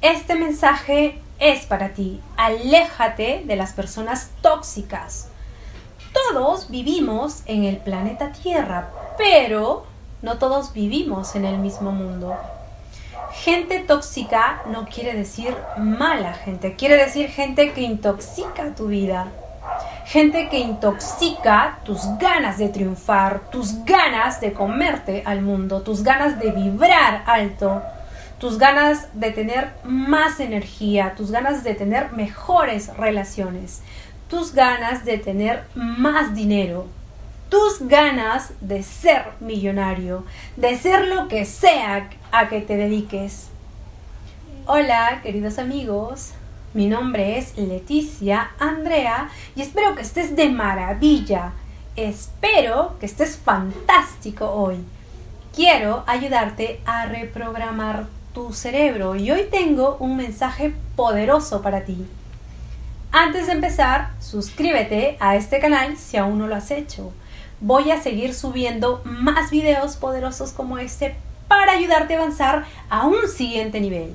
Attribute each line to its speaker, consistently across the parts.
Speaker 1: Este mensaje es para ti. Aléjate de las personas tóxicas. Todos vivimos en el planeta Tierra, pero no todos vivimos en el mismo mundo. Gente tóxica no quiere decir mala gente, quiere decir gente que intoxica tu vida. Gente que intoxica tus ganas de triunfar, tus ganas de comerte al mundo, tus ganas de vibrar alto, tus ganas de tener más energía, tus ganas de tener mejores relaciones, tus ganas de tener más dinero, tus ganas de ser millonario, de ser lo que sea a que te dediques. Hola, queridos amigos. Mi nombre es Leticia Andrea y espero que estés de maravilla. Espero que estés fantástico hoy. Quiero ayudarte a reprogramar tu cerebro y hoy tengo un mensaje poderoso para ti. Antes de empezar, suscríbete a este canal si aún no lo has hecho voy a seguir subiendo más videos poderosos como este para ayudarte a avanzar a un siguiente nivel.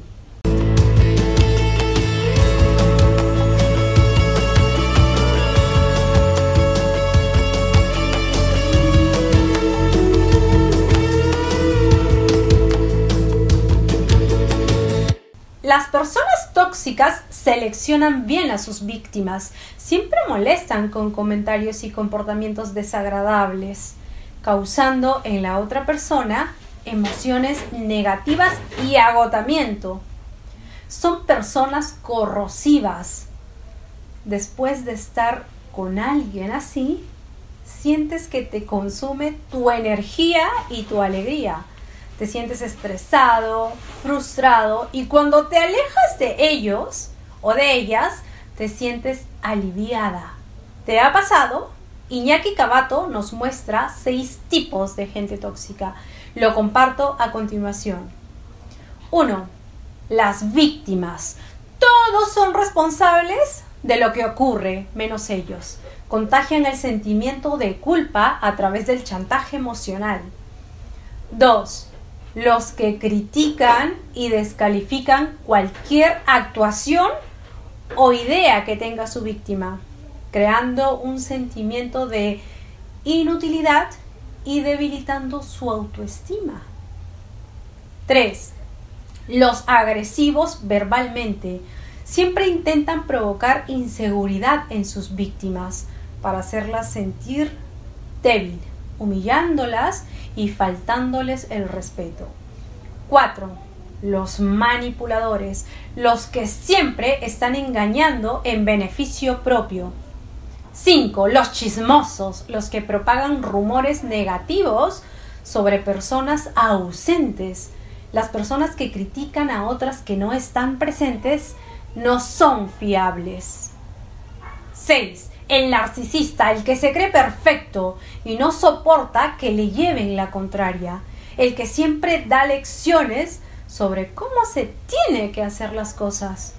Speaker 1: Las personas tóxicas seleccionan bien a sus víctimas, siempre molestan con comentarios y comportamientos desagradables, causando en la otra persona emociones negativas y agotamiento. Son personas corrosivas. Después de estar con alguien así, sientes que te consume tu energía y tu alegría te sientes estresado, frustrado y cuando te alejas de ellos o de ellas, te sientes aliviada. ¿Te ha pasado? Iñaki Cabato nos muestra seis tipos de gente tóxica. Lo comparto a continuación. 1. Las víctimas. Todos son responsables de lo que ocurre, menos ellos. Contagian el sentimiento de culpa a través del chantaje emocional. 2 los que critican y descalifican cualquier actuación o idea que tenga su víctima, creando un sentimiento de inutilidad y debilitando su autoestima. 3. Los agresivos verbalmente siempre intentan provocar inseguridad en sus víctimas para hacerlas sentir débil humillándolas y faltándoles el respeto. 4. Los manipuladores, los que siempre están engañando en beneficio propio. 5. Los chismosos, los que propagan rumores negativos sobre personas ausentes. Las personas que critican a otras que no están presentes no son fiables. 6 el narcisista, el que se cree perfecto y no soporta que le lleven la contraria, el que siempre da lecciones sobre cómo se tiene que hacer las cosas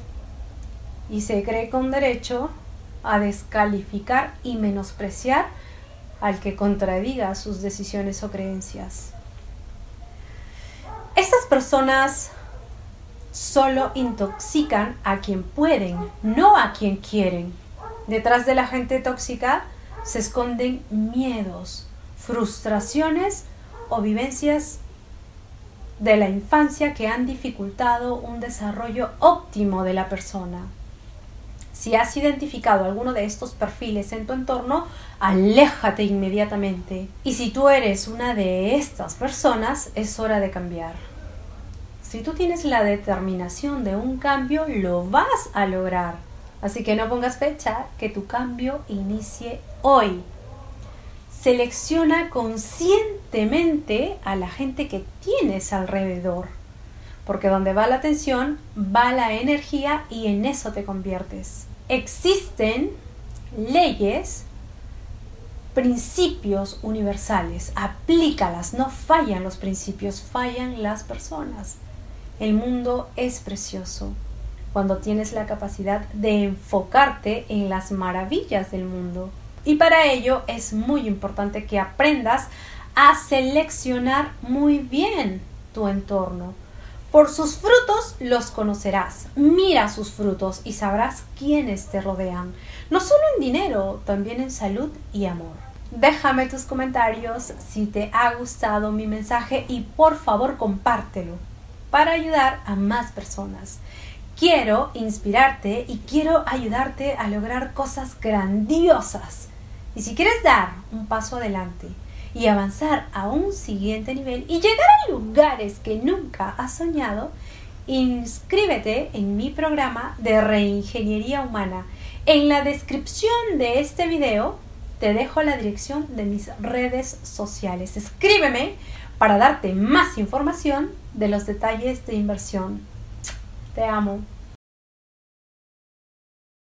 Speaker 1: y se cree con derecho a descalificar y menospreciar al que contradiga sus decisiones o creencias. Estas personas solo intoxican a quien pueden, no a quien quieren. Detrás de la gente tóxica se esconden miedos, frustraciones o vivencias de la infancia que han dificultado un desarrollo óptimo de la persona. Si has identificado alguno de estos perfiles en tu entorno, aléjate inmediatamente. Y si tú eres una de estas personas, es hora de cambiar. Si tú tienes la determinación de un cambio, lo vas a lograr. Así que no pongas fecha, que tu cambio inicie hoy. Selecciona conscientemente a la gente que tienes alrededor, porque donde va la atención, va la energía y en eso te conviertes. Existen leyes, principios universales, aplícalas, no fallan los principios, fallan las personas. El mundo es precioso cuando tienes la capacidad de enfocarte en las maravillas del mundo. Y para ello es muy importante que aprendas a seleccionar muy bien tu entorno, Por sus frutos los conocerás. Mira sus frutos y sabrás quiénes te rodean. No solo en dinero, también en salud y amor. Déjame tus comentarios si te ha gustado mi mensaje y por favor compártelo para ayudar a más personas. Quiero inspirarte y quiero ayudarte a lograr cosas grandiosas. Y si quieres dar un paso adelante y avanzar a un siguiente nivel y llegar a lugares que nunca has soñado, inscríbete en mi programa de reingeniería humana. En la descripción de este video te dejo la dirección de mis redes sociales. Escríbeme para darte más información de los detalles de inversión. Te amo.